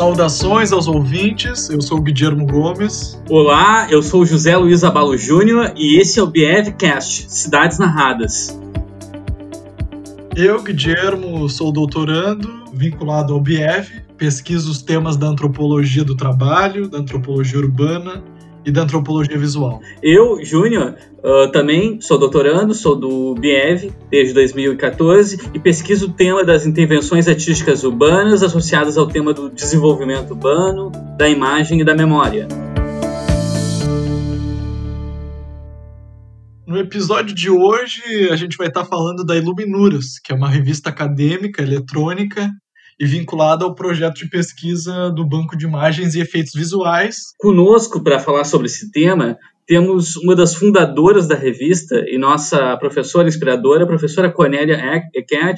Saudações aos ouvintes, eu sou o Guilherme Gomes. Olá, eu sou o José Luiz Abalo Júnior e esse é o BFcast, Cidades Narradas. Eu, Guilherme, sou doutorando, vinculado ao BF, pesquiso os temas da antropologia do trabalho, da antropologia urbana e da antropologia visual. Eu, Júnior, uh, também sou doutorando, sou do BIEV desde 2014 e pesquiso o tema das intervenções artísticas urbanas associadas ao tema do desenvolvimento urbano, da imagem e da memória. No episódio de hoje, a gente vai estar falando da Iluminuras, que é uma revista acadêmica eletrônica e vinculada ao projeto de pesquisa do Banco de Imagens e Efeitos Visuais. Conosco, para falar sobre esse tema, temos uma das fundadoras da revista e nossa professora inspiradora, a professora Cornélia Eckert,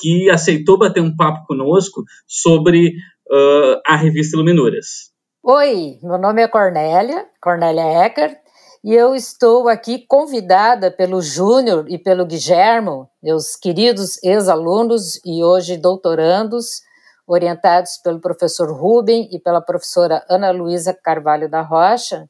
que aceitou bater um papo conosco sobre uh, a revista Iluminuras. Oi, meu nome é Cornélia, Cornélia Eckert, e eu estou aqui convidada pelo Júnior e pelo Guilhermo, meus queridos ex-alunos e hoje doutorandos, orientados pelo professor Rubem e pela professora Ana Luísa Carvalho da Rocha,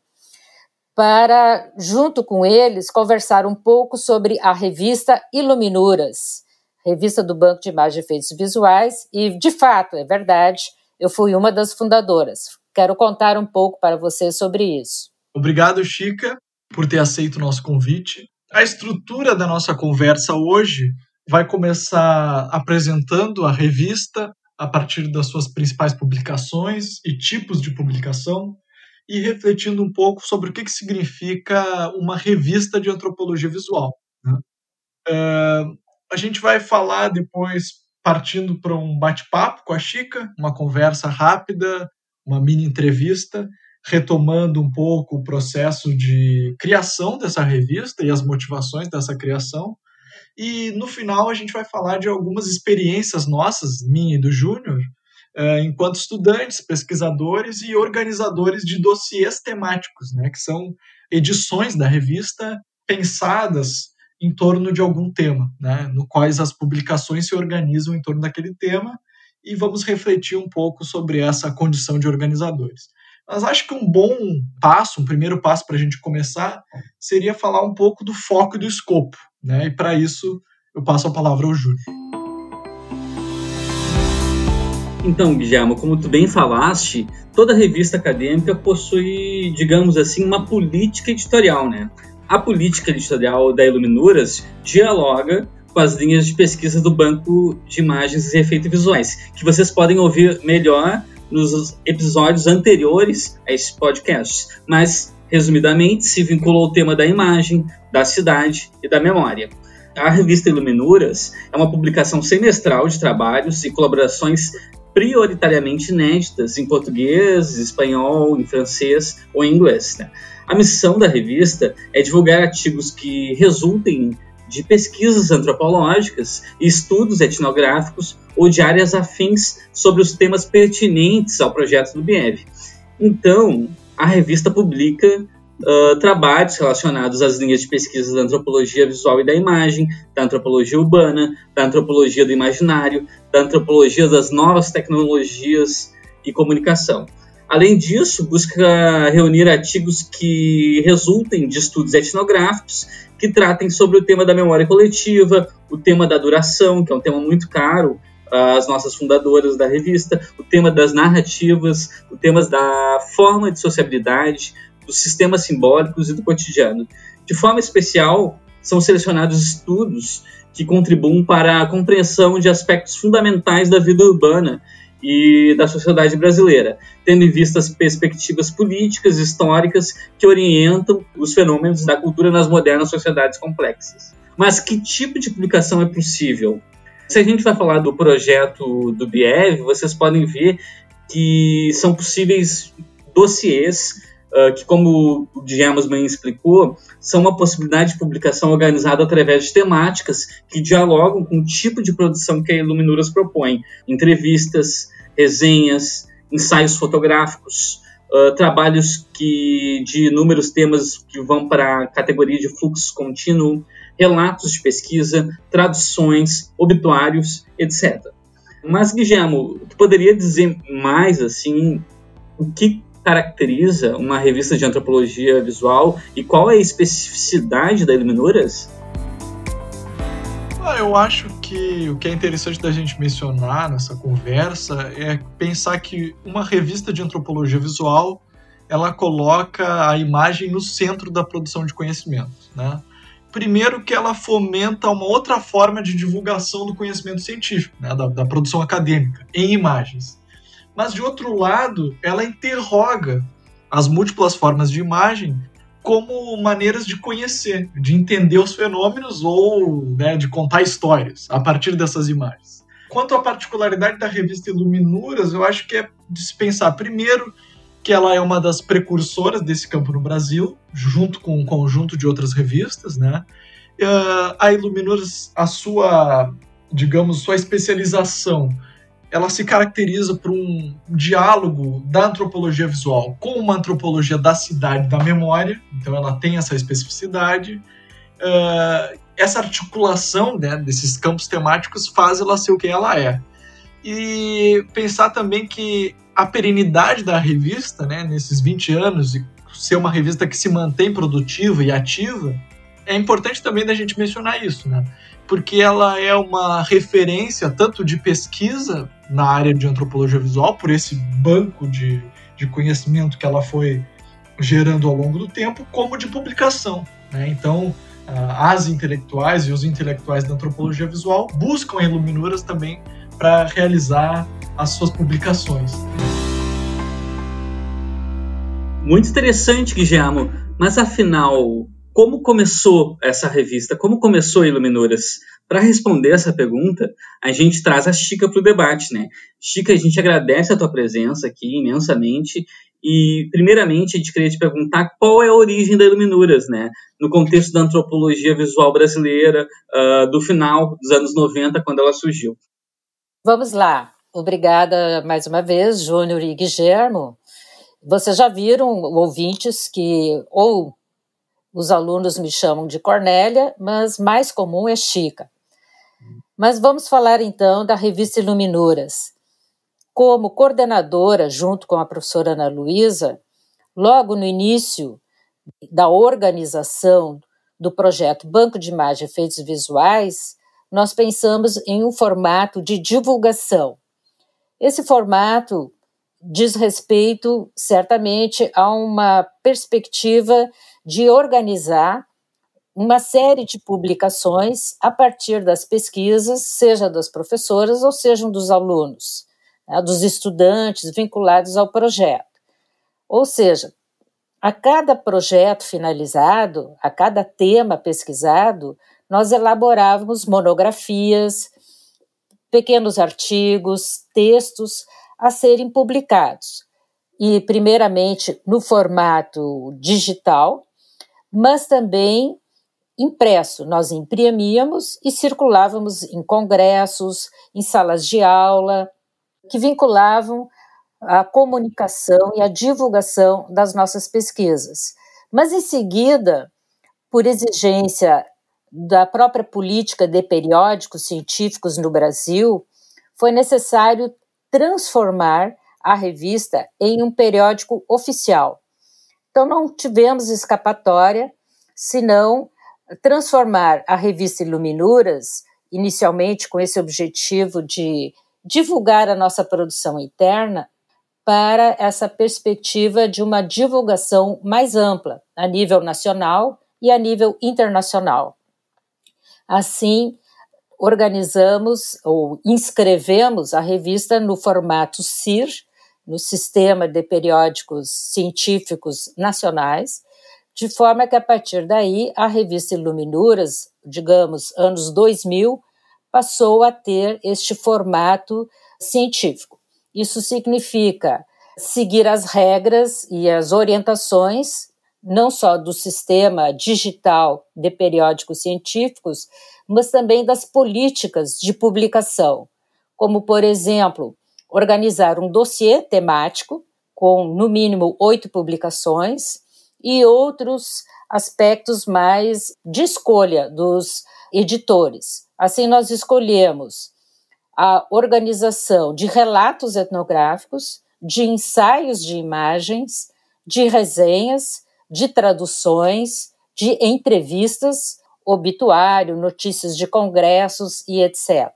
para, junto com eles, conversar um pouco sobre a revista Iluminuras, revista do Banco de Imagens e Efeitos Visuais, e, de fato, é verdade, eu fui uma das fundadoras. Quero contar um pouco para vocês sobre isso. Obrigado, Chica, por ter aceito o nosso convite. A estrutura da nossa conversa hoje vai começar apresentando a revista a partir das suas principais publicações e tipos de publicação e refletindo um pouco sobre o que, significa uma revista de antropologia visual. Né? Uh, a gente vai falar depois, partindo para um bate-papo com a Chica, uma conversa rápida, uma mini entrevista, retomando um pouco o processo de criação dessa revista e as motivações dessa criação. E no final a gente vai falar de algumas experiências nossas, minha e do Júnior, eh, enquanto estudantes, pesquisadores e organizadores de dossiês temáticos, né, que são edições da revista pensadas em torno de algum tema, né, no quais as publicações se organizam em torno daquele tema e vamos refletir um pouco sobre essa condição de organizadores. Mas acho que um bom passo, um primeiro passo para a gente começar, seria falar um pouco do foco e do escopo. Né? E para isso, eu passo a palavra ao Júlio. Então, Guilherme, como tu bem falaste, toda revista acadêmica possui, digamos assim, uma política editorial, né? A política editorial da Iluminuras dialoga com as linhas de pesquisa do Banco de Imagens e Efeitos Visuais, que vocês podem ouvir melhor nos episódios anteriores a esse podcast, mas, resumidamente, se vinculou ao tema da imagem, da cidade e da memória. A revista Iluminuras é uma publicação semestral de trabalhos e colaborações prioritariamente inéditas em português, espanhol, em francês ou em inglês. Né? A missão da revista é divulgar artigos que resultem de pesquisas antropológicas estudos etnográficos ou de áreas afins sobre os temas pertinentes ao projeto do BIEV. Então, a revista publica uh, trabalhos relacionados às linhas de pesquisa da antropologia visual e da imagem, da antropologia urbana, da antropologia do imaginário, da antropologia das novas tecnologias e comunicação. Além disso, busca reunir artigos que resultem de estudos etnográficos que tratem sobre o tema da memória coletiva, o tema da duração, que é um tema muito caro às nossas fundadoras da revista, o tema das narrativas, o tema da forma de sociabilidade, dos sistemas simbólicos e do cotidiano. De forma especial, são selecionados estudos que contribuem para a compreensão de aspectos fundamentais da vida urbana e da sociedade brasileira, tendo em vista as perspectivas políticas e históricas que orientam os fenômenos da cultura nas modernas sociedades complexas. Mas que tipo de publicação é possível? Se a gente vai falar do projeto do BIEV, vocês podem ver que são possíveis dossiês uh, que, como o James bem explicou, são uma possibilidade de publicação organizada através de temáticas que dialogam com o tipo de produção que a Iluminuras propõe. Entrevistas, resenhas, ensaios fotográficos, uh, trabalhos que, de inúmeros temas que vão para a categoria de fluxo contínuo, relatos de pesquisa, traduções, obituários, etc. Mas, Guilherme, tu poderia dizer mais, assim, o que caracteriza uma revista de antropologia visual e qual é a especificidade da Iluminuras? Ah, eu acho que o que é interessante da gente mencionar nessa conversa é pensar que uma revista de antropologia visual ela coloca a imagem no centro da produção de conhecimento, né? Primeiro que ela fomenta uma outra forma de divulgação do conhecimento científico, né? da, da produção acadêmica, em imagens. Mas, de outro lado, ela interroga as múltiplas formas de imagem como maneiras de conhecer, de entender os fenômenos ou né, de contar histórias a partir dessas imagens. Quanto à particularidade da revista Iluminuras, eu acho que é de se pensar, primeiro, que ela é uma das precursoras desse campo no Brasil, junto com um conjunto de outras revistas, né? Uh, a Iluminuras, a sua, digamos, sua especialização ela se caracteriza por um diálogo da antropologia visual com uma antropologia da cidade da memória, então ela tem essa especificidade. Uh, essa articulação né, desses campos temáticos faz ela ser o que ela é. E pensar também que a perenidade da revista, né, nesses 20 anos, e ser uma revista que se mantém produtiva e ativa, é importante também da gente mencionar isso, né? Porque ela é uma referência tanto de pesquisa na área de antropologia visual, por esse banco de, de conhecimento que ela foi gerando ao longo do tempo, como de publicação. Né? Então, as intelectuais e os intelectuais da antropologia visual buscam iluminuras também para realizar as suas publicações. Muito interessante, Guilherme. Mas afinal, como começou essa revista? Como começou a Iluminuras? Para responder essa pergunta, a gente traz a Chica para o debate, né? Chica, a gente agradece a tua presença aqui imensamente e, primeiramente, a gente queria te perguntar qual é a origem da Iluminuras, né? No contexto da antropologia visual brasileira, uh, do final dos anos 90, quando ela surgiu. Vamos lá. Obrigada mais uma vez, Júnior e Guilhermo. Vocês já viram, ouvintes, que ou os alunos me chamam de Cornélia, mas mais comum é Chica. Mas vamos falar então da revista Iluminuras. Como coordenadora, junto com a professora Ana Luísa, logo no início da organização do projeto Banco de Imagem e Efeitos Visuais, nós pensamos em um formato de divulgação. Esse formato diz respeito, certamente, a uma perspectiva de organizar uma série de publicações a partir das pesquisas, seja das professoras ou sejam dos alunos, né, dos estudantes vinculados ao projeto. Ou seja, a cada projeto finalizado, a cada tema pesquisado, nós elaborávamos monografias, pequenos artigos, textos a serem publicados. E, primeiramente, no formato digital, mas também impresso. Nós imprimíamos e circulávamos em congressos, em salas de aula, que vinculavam a comunicação e a divulgação das nossas pesquisas. Mas, em seguida, por exigência da própria política de periódicos científicos no Brasil, foi necessário transformar a revista em um periódico oficial. Então, não tivemos escapatória, senão transformar a revista Iluminuras, inicialmente com esse objetivo de divulgar a nossa produção interna, para essa perspectiva de uma divulgação mais ampla, a nível nacional e a nível internacional. Assim, organizamos ou inscrevemos a revista no formato CIR, no Sistema de Periódicos Científicos Nacionais, de forma que a partir daí a revista Iluminuras, digamos, anos 2000, passou a ter este formato científico. Isso significa seguir as regras e as orientações, não só do sistema digital de periódicos científicos, mas também das políticas de publicação, como, por exemplo, organizar um dossiê temático com, no mínimo, oito publicações e outros aspectos mais de escolha dos editores. Assim, nós escolhemos a organização de relatos etnográficos, de ensaios de imagens, de resenhas, de traduções, de entrevistas, obituário, notícias de congressos e etc.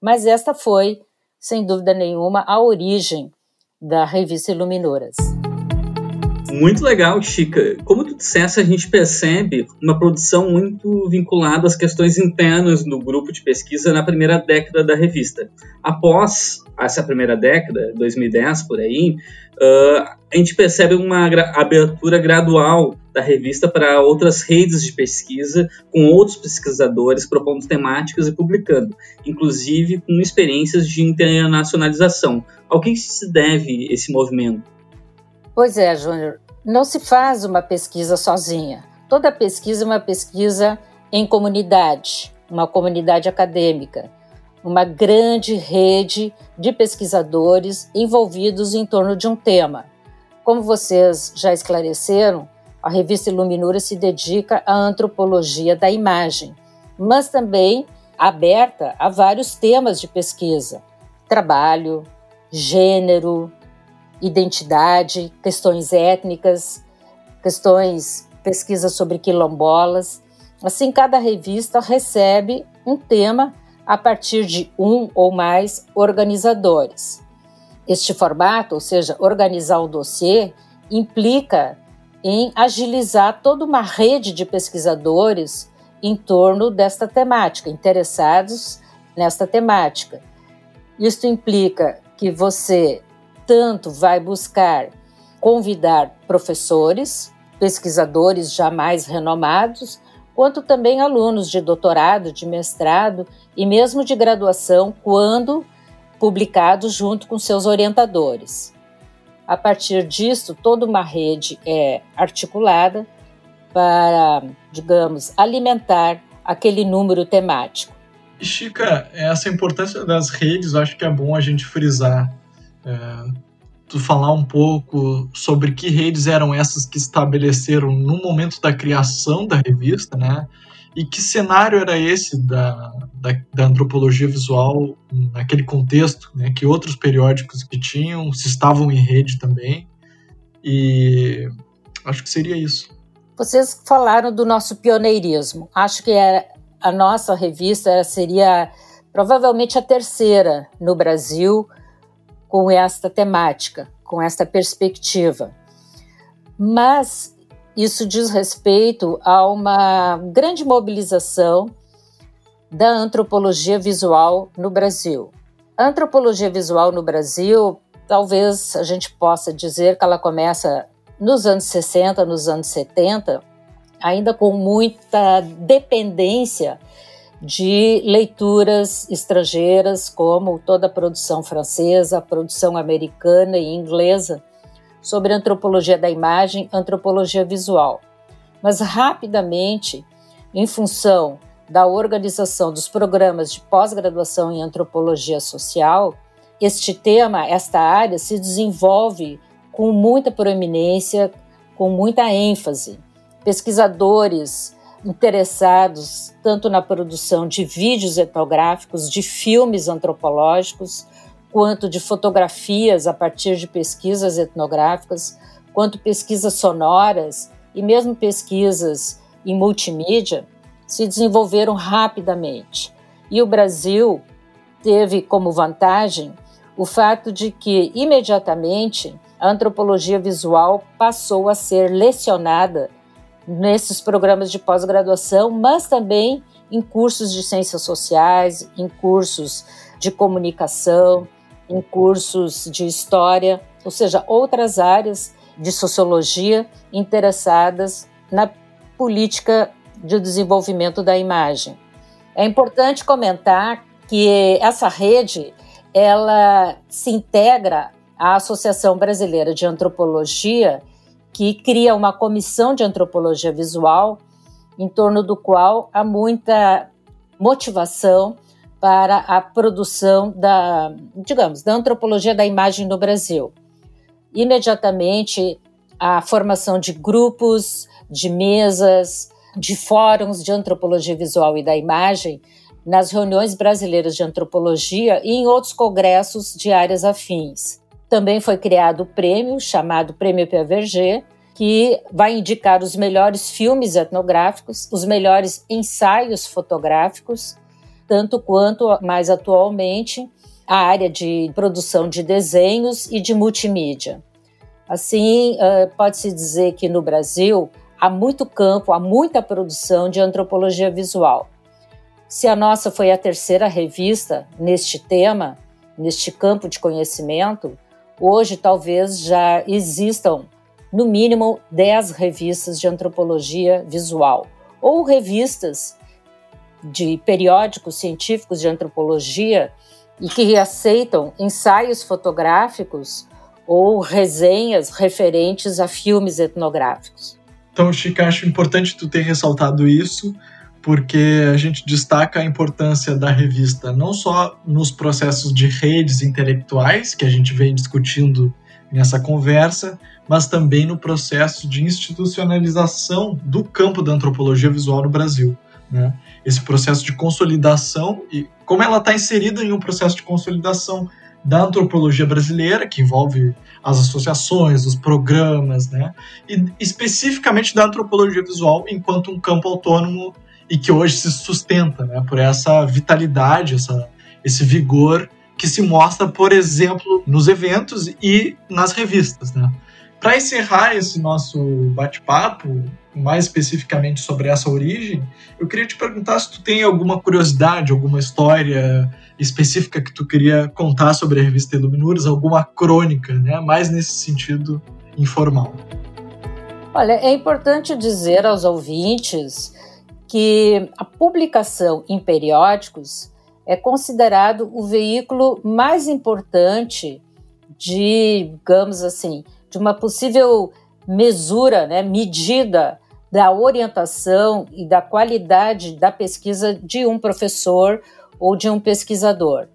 Mas esta foi, sem dúvida nenhuma, a origem da revista Iluminuras. Muito legal, Chica. Como tu disseste, a gente percebe uma produção muito vinculada às questões internas do grupo de pesquisa na primeira década da revista. Após essa primeira década, 2010 por aí, uh, a gente percebe uma abertura gradual da revista para outras redes de pesquisa, com outros pesquisadores propondo temáticas e publicando, inclusive com experiências de internacionalização. Ao que se deve esse movimento? Pois é, Júnior. Não se faz uma pesquisa sozinha. Toda pesquisa é uma pesquisa em comunidade, uma comunidade acadêmica, uma grande rede de pesquisadores envolvidos em torno de um tema. Como vocês já esclareceram, a revista Iluminura se dedica à antropologia da imagem, mas também aberta a vários temas de pesquisa: trabalho, gênero, identidade, questões étnicas, questões, pesquisa sobre quilombolas. Assim, cada revista recebe um tema a partir de um ou mais organizadores. Este formato, ou seja, organizar o dossiê, implica em agilizar toda uma rede de pesquisadores em torno desta temática, interessados nesta temática. Isto implica que você tanto vai buscar convidar professores, pesquisadores jamais renomados, quanto também alunos de doutorado, de mestrado e mesmo de graduação, quando publicados junto com seus orientadores. A partir disso, toda uma rede é articulada para, digamos, alimentar aquele número temático. Chica, essa importância das redes, acho que é bom a gente frisar. É, tu falar um pouco sobre que redes eram essas que estabeleceram no momento da criação da revista, né? E que cenário era esse da, da, da antropologia visual naquele contexto, né? Que outros periódicos que tinham, se estavam em rede também. E acho que seria isso. Vocês falaram do nosso pioneirismo. Acho que é, a nossa revista seria provavelmente a terceira no Brasil com esta temática, com esta perspectiva. Mas isso diz respeito a uma grande mobilização da antropologia visual no Brasil. A antropologia visual no Brasil, talvez a gente possa dizer que ela começa nos anos 60, nos anos 70, ainda com muita dependência de leituras estrangeiras, como toda a produção francesa, a produção americana e inglesa, sobre antropologia da imagem, antropologia visual. Mas rapidamente, em função da organização dos programas de pós-graduação em antropologia social, este tema, esta área, se desenvolve com muita proeminência, com muita ênfase. Pesquisadores interessados tanto na produção de vídeos etnográficos, de filmes antropológicos, quanto de fotografias a partir de pesquisas etnográficas, quanto pesquisas sonoras e mesmo pesquisas em multimídia, se desenvolveram rapidamente. E o Brasil teve como vantagem o fato de que, imediatamente, a antropologia visual passou a ser lecionada nesses programas de pós-graduação, mas também em cursos de ciências sociais, em cursos de comunicação, em cursos de história, ou seja, outras áreas de sociologia interessadas na política de desenvolvimento da imagem. É importante comentar que essa rede ela se integra à Associação Brasileira de Antropologia que cria uma comissão de antropologia visual, em torno do qual há muita motivação para a produção da, digamos, da antropologia da imagem no Brasil. Imediatamente, a formação de grupos, de mesas, de fóruns de antropologia visual e da imagem nas reuniões brasileiras de antropologia e em outros congressos de áreas afins. Também foi criado o prêmio chamado Prêmio Piaget, que vai indicar os melhores filmes etnográficos, os melhores ensaios fotográficos, tanto quanto mais atualmente a área de produção de desenhos e de multimídia. Assim, pode-se dizer que no Brasil há muito campo, há muita produção de antropologia visual. Se a nossa foi a terceira revista neste tema, neste campo de conhecimento, hoje talvez já existam no mínimo 10 revistas de antropologia visual ou revistas de periódicos científicos de antropologia e que aceitam ensaios fotográficos ou resenhas referentes a filmes etnográficos. Então, Chica, acho importante tu ter ressaltado isso, porque a gente destaca a importância da revista não só nos processos de redes intelectuais, que a gente vem discutindo nessa conversa, mas também no processo de institucionalização do campo da antropologia visual no Brasil. Né? Esse processo de consolidação, e como ela está inserida em um processo de consolidação da antropologia brasileira, que envolve as associações, os programas, né? E especificamente da antropologia visual enquanto um campo autônomo e que hoje se sustenta, né? Por essa vitalidade, essa, esse vigor que se mostra, por exemplo, nos eventos e nas revistas, né? Para encerrar esse nosso bate-papo, mais especificamente sobre essa origem, eu queria te perguntar se tu tem alguma curiosidade, alguma história específica que tu queria contar sobre a revista Iluminuras, alguma crônica, né? Mais nesse sentido informal. Olha, é importante dizer aos ouvintes que a publicação em periódicos é considerado o veículo mais importante de, digamos assim, de uma possível mesura, né, medida da orientação e da qualidade da pesquisa de um professor ou de um pesquisador.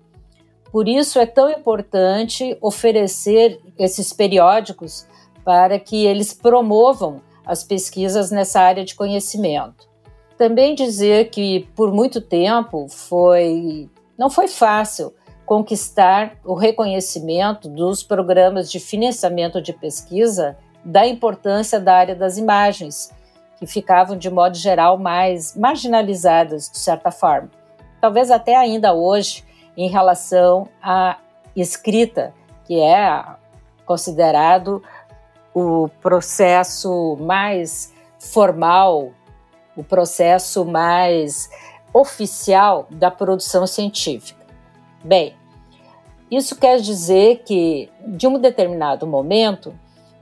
Por isso é tão importante oferecer esses periódicos para que eles promovam as pesquisas nessa área de conhecimento. Também dizer que por muito tempo foi não foi fácil conquistar o reconhecimento dos programas de financiamento de pesquisa da importância da área das imagens, que ficavam de modo geral mais marginalizadas de certa forma. Talvez até ainda hoje, em relação à escrita, que é considerado o processo mais formal, o processo mais oficial da produção científica. Bem, isso quer dizer que, de um determinado momento,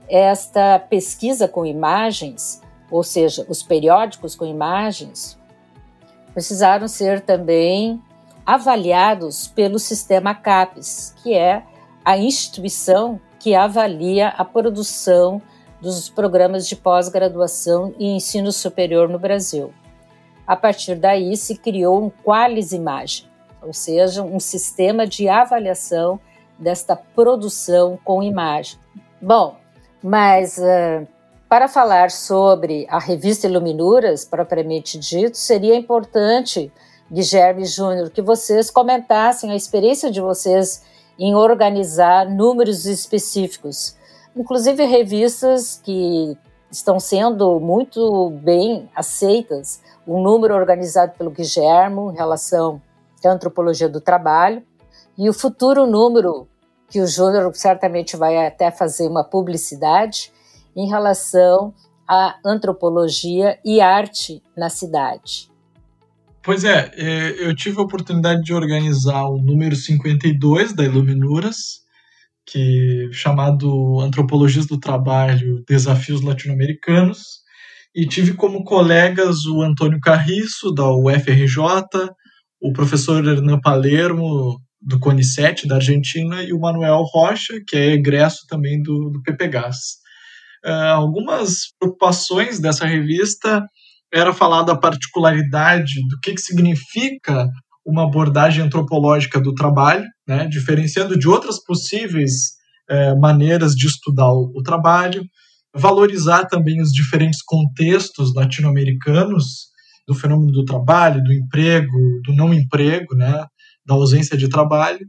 esta pesquisa com imagens, ou seja, os periódicos com imagens, precisaram ser também avaliados pelo sistema CAPES, que é a instituição que avalia a produção dos programas de pós-graduação e ensino superior no Brasil. A partir daí se criou um Qualis Imagem, ou seja, um sistema de avaliação desta produção com imagem. Bom, mas uh, para falar sobre a revista Iluminuras, propriamente dito, seria importante, Guilherme Júnior, que vocês comentassem a experiência de vocês em organizar números específicos, inclusive revistas que estão sendo muito bem aceitas, um número organizado pelo Guilherme em relação à antropologia do trabalho, e o futuro número, que o Júnior certamente vai até fazer uma publicidade, em relação à antropologia e arte na cidade. Pois é, é, eu tive a oportunidade de organizar o número 52 da Iluminuras, que chamado Antropologias do Trabalho, Desafios Latino-Americanos, e tive como colegas o Antônio Carriço, da UFRJ, o professor Hernan Palermo, do CONICET, da Argentina, e o Manuel Rocha, que é egresso também do, do PPGAS. Uh, algumas preocupações dessa revista era falar da particularidade do que, que significa uma abordagem antropológica do trabalho, né, diferenciando de outras possíveis uh, maneiras de estudar o, o, trabalho, valorizar também os diferentes contextos latino-americanos do fenômeno do trabalho, do emprego, do não emprego, né, da ausência de trabalho,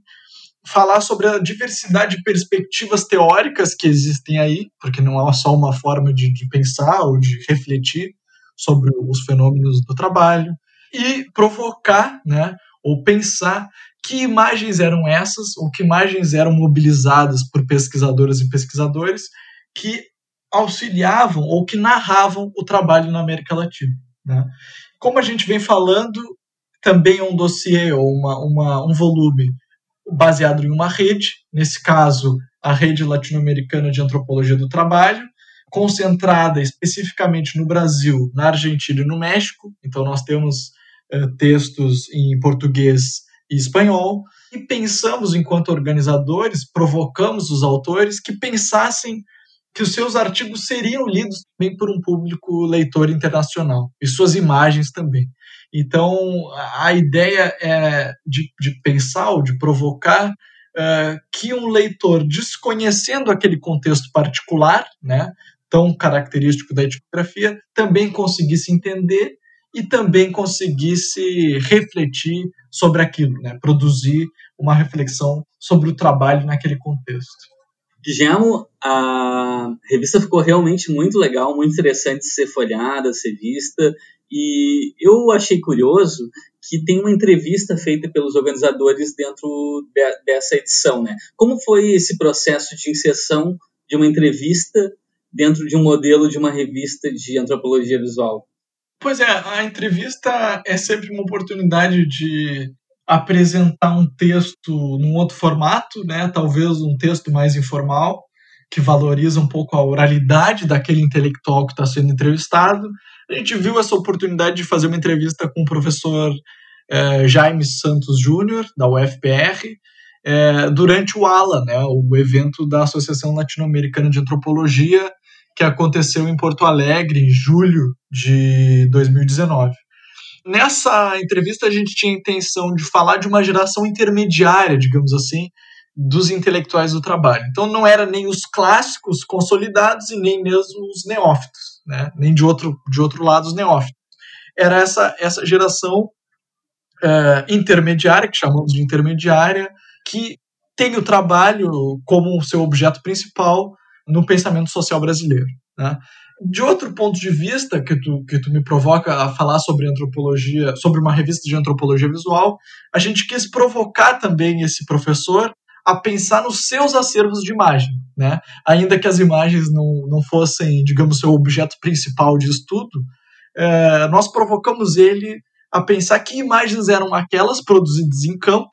falar sobre a diversidade de perspectivas teóricas que existem aí, porque não há só uma forma de, de pensar ou de refletir sobre os fenômenos do trabalho, e provocar, né, ou pensar que imagens eram essas, ou que imagens eram mobilizadas por pesquisadoras e pesquisadores que auxiliavam ou que narravam o trabalho na América Latina. Né? Como a gente vem falando, também é um dossiê ou uma, uma, um volume baseado em uma rede, nesse caso, a Rede Latino-Americana de Antropologia do Trabalho, concentrada especificamente no Brasil, na Argentina e no México. Então, nós temos textos em português e espanhol, e pensamos, enquanto organizadores, provocamos os autores que pensassem que os seus artigos seriam lidos também por um público leitor internacional, e suas imagens também. Então, a ideia é de, de pensar ou de provocar uh, que um leitor, desconhecendo aquele contexto particular, né, tão característico da etnografia, também conseguisse entender e também conseguisse refletir sobre aquilo, né, produzir uma reflexão sobre o trabalho naquele contexto. Guilherme, a revista ficou realmente muito legal, muito interessante ser folhada, ser vista. E eu achei curioso que tem uma entrevista feita pelos organizadores dentro de, dessa edição, né? Como foi esse processo de inserção de uma entrevista dentro de um modelo de uma revista de antropologia visual? Pois é, a entrevista é sempre uma oportunidade de apresentar um texto num outro formato, né? Talvez um texto mais informal, que valoriza um pouco a oralidade daquele intelectual que está sendo entrevistado. A gente viu essa oportunidade de fazer uma entrevista com o professor é, Jaime Santos Júnior, da UFPR, é, durante o ALA, né, o evento da Associação Latino-Americana de Antropologia, que aconteceu em Porto Alegre em julho de 2019. Nessa entrevista, a gente tinha a intenção de falar de uma geração intermediária, digamos assim, dos intelectuais do trabalho. Então não era nem os clássicos consolidados e nem mesmo os neófitos, né? nem de outro, de outro lado os neófitos. Era essa, essa geração é, intermediária, que chamamos de intermediária, que tem o trabalho como seu objeto principal no pensamento social brasileiro. Né? De outro ponto de vista, que tu, que tu me provoca a falar sobre antropologia, sobre uma revista de antropologia visual, a gente quis provocar também esse professor a pensar nos seus acervos de imagem, né? Ainda que as imagens não, não fossem, digamos, seu objeto principal de estudo, é, nós provocamos ele a pensar que imagens eram aquelas produzidas em campo,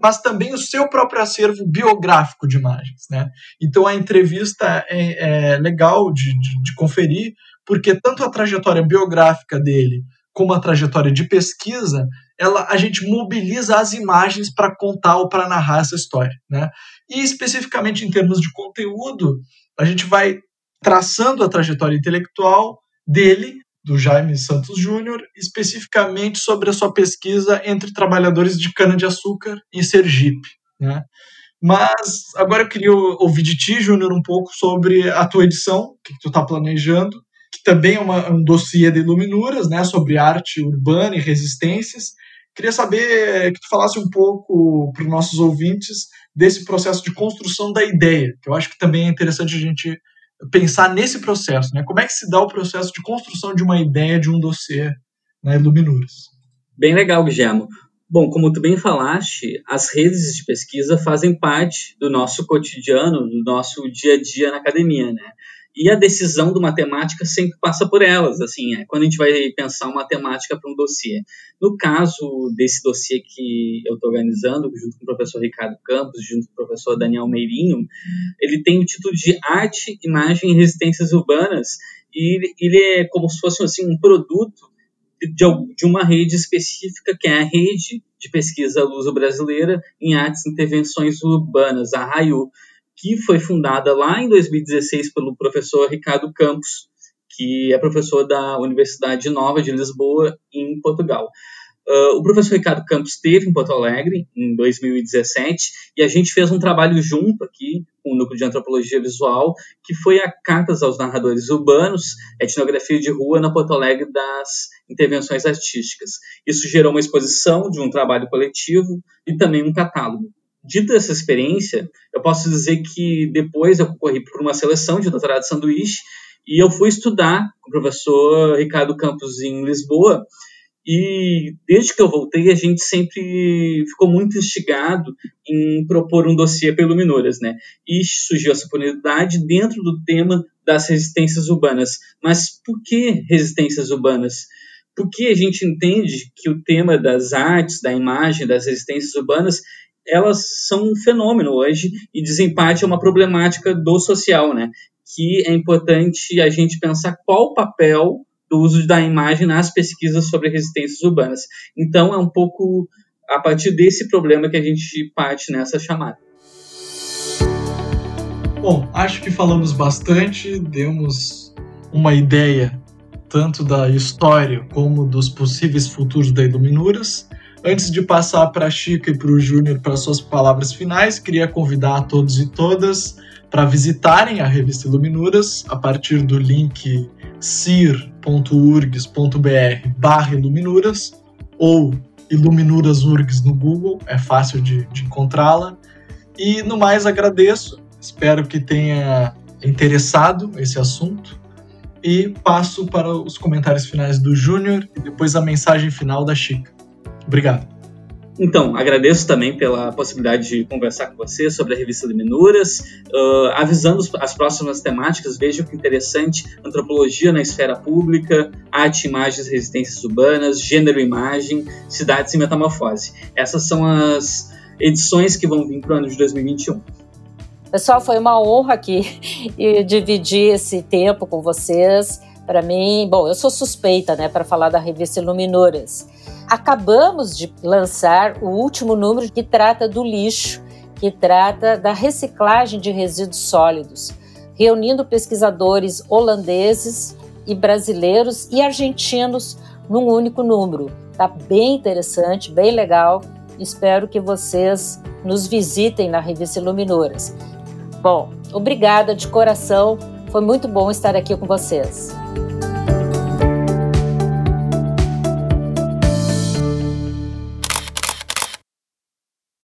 mas também o seu próprio acervo biográfico de imagens, né? Então a entrevista é, é legal de, de, de conferir, porque tanto a trajetória biográfica dele como a trajetória de pesquisa ela, a gente mobiliza as imagens para contar ou para narrar essa história. Né? E especificamente em termos de conteúdo, a gente vai traçando a trajetória intelectual dele, do Jaime Santos Júnior, especificamente sobre a sua pesquisa entre trabalhadores de cana-de-açúcar em Sergipe. Né? Mas agora eu queria ouvir de ti, Júnior, um pouco sobre a tua edição, o que, que tu está planejando, que também é uma, um dossiê de Iluminuras, né, sobre arte urbana e resistências, Queria saber que tu falasse um pouco para os nossos ouvintes desse processo de construção da ideia, que eu acho que também é interessante a gente pensar nesse processo, né? Como é que se dá o processo de construção de uma ideia de um dossiê na Iluminuras? Bem legal, Guilherme. Bom, como tu bem falaste, as redes de pesquisa fazem parte do nosso cotidiano, do nosso dia a dia na academia, né? E a decisão do matemática sempre passa por elas, assim, é quando a gente vai pensar uma temática para um dossiê. No caso desse dossiê que eu estou organizando, junto com o professor Ricardo Campos, junto com o professor Daniel Meirinho, ele tem o título de Arte, Imagem e Resistências Urbanas, e ele é como se fosse assim, um produto de, uma rede específica, que é a Rede de Pesquisa Luso-Brasileira em Artes e Intervenções Urbanas, a RAIU, que foi fundada lá em 2016 pelo professor Ricardo Campos, que é professor da Universidade Nova de Lisboa, em Portugal. Uh, o professor Ricardo Campos esteve em Porto Alegre em 2017 e a gente fez um trabalho junto aqui com o Núcleo de Antropologia Visual, que foi a Cartas aos Narradores Urbanos, etnografia de rua na Porto Alegre das intervenções artísticas. Isso gerou uma exposição de um trabalho coletivo e também um catálogo. Dita essa experiência, eu posso dizer que depois eu concorri por uma seleção de doutorado de sanduíche e eu fui estudar com o professor Ricardo Campos em Lisboa e desde que eu voltei, a gente sempre ficou muito instigado em propor um dossiê para Iluminuras, né? E surgiu essa oportunidade dentro do tema das resistências urbanas. Mas por que resistências urbanas? Porque a gente entende que o tema das artes, da imagem, das resistências urbanas, elas são um fenômeno hoje e desempate é uma problemática do social, né? Que é importante a gente pensar qual o papel do uso da imagem nas pesquisas sobre resistências urbanas. Então, é um pouco a partir desse problema que a gente parte nessa chamada. Bom, acho que falamos bastante, demos uma ideia tanto da história como dos possíveis futuros da Iluminuras. Antes de passar para a Chica e para o Júnior para suas palavras finais, queria convidar a todos e todas para visitarem a revista Iluminuras a partir do link cir.urgs.br barra Iluminuras ou Iluminuras URGS no Google, é fácil de, de encontrá-la. E no mais agradeço, espero que tenha interessado esse assunto e passo para os comentários finais do Júnior e depois a mensagem final da Chica. Obrigado. Então, agradeço também pela possibilidade de conversar com você sobre a revista Luminuras, uh, avisando as próximas temáticas, veja que interessante, antropologia na esfera pública, arte, imagens, resistências urbanas, gênero e imagem, cidades e metamorfose. Essas são as edições que vão vir para o ano de 2021. Pessoal, foi uma honra aqui dividir esse tempo com vocês. Para mim, bom, eu sou suspeita, né, para falar da revista Luminuras acabamos de lançar o último número que trata do lixo, que trata da reciclagem de resíduos sólidos, reunindo pesquisadores holandeses e brasileiros e argentinos num único número. Tá bem interessante, bem legal. Espero que vocês nos visitem na revista Iluminuras. Bom, obrigada de coração. Foi muito bom estar aqui com vocês.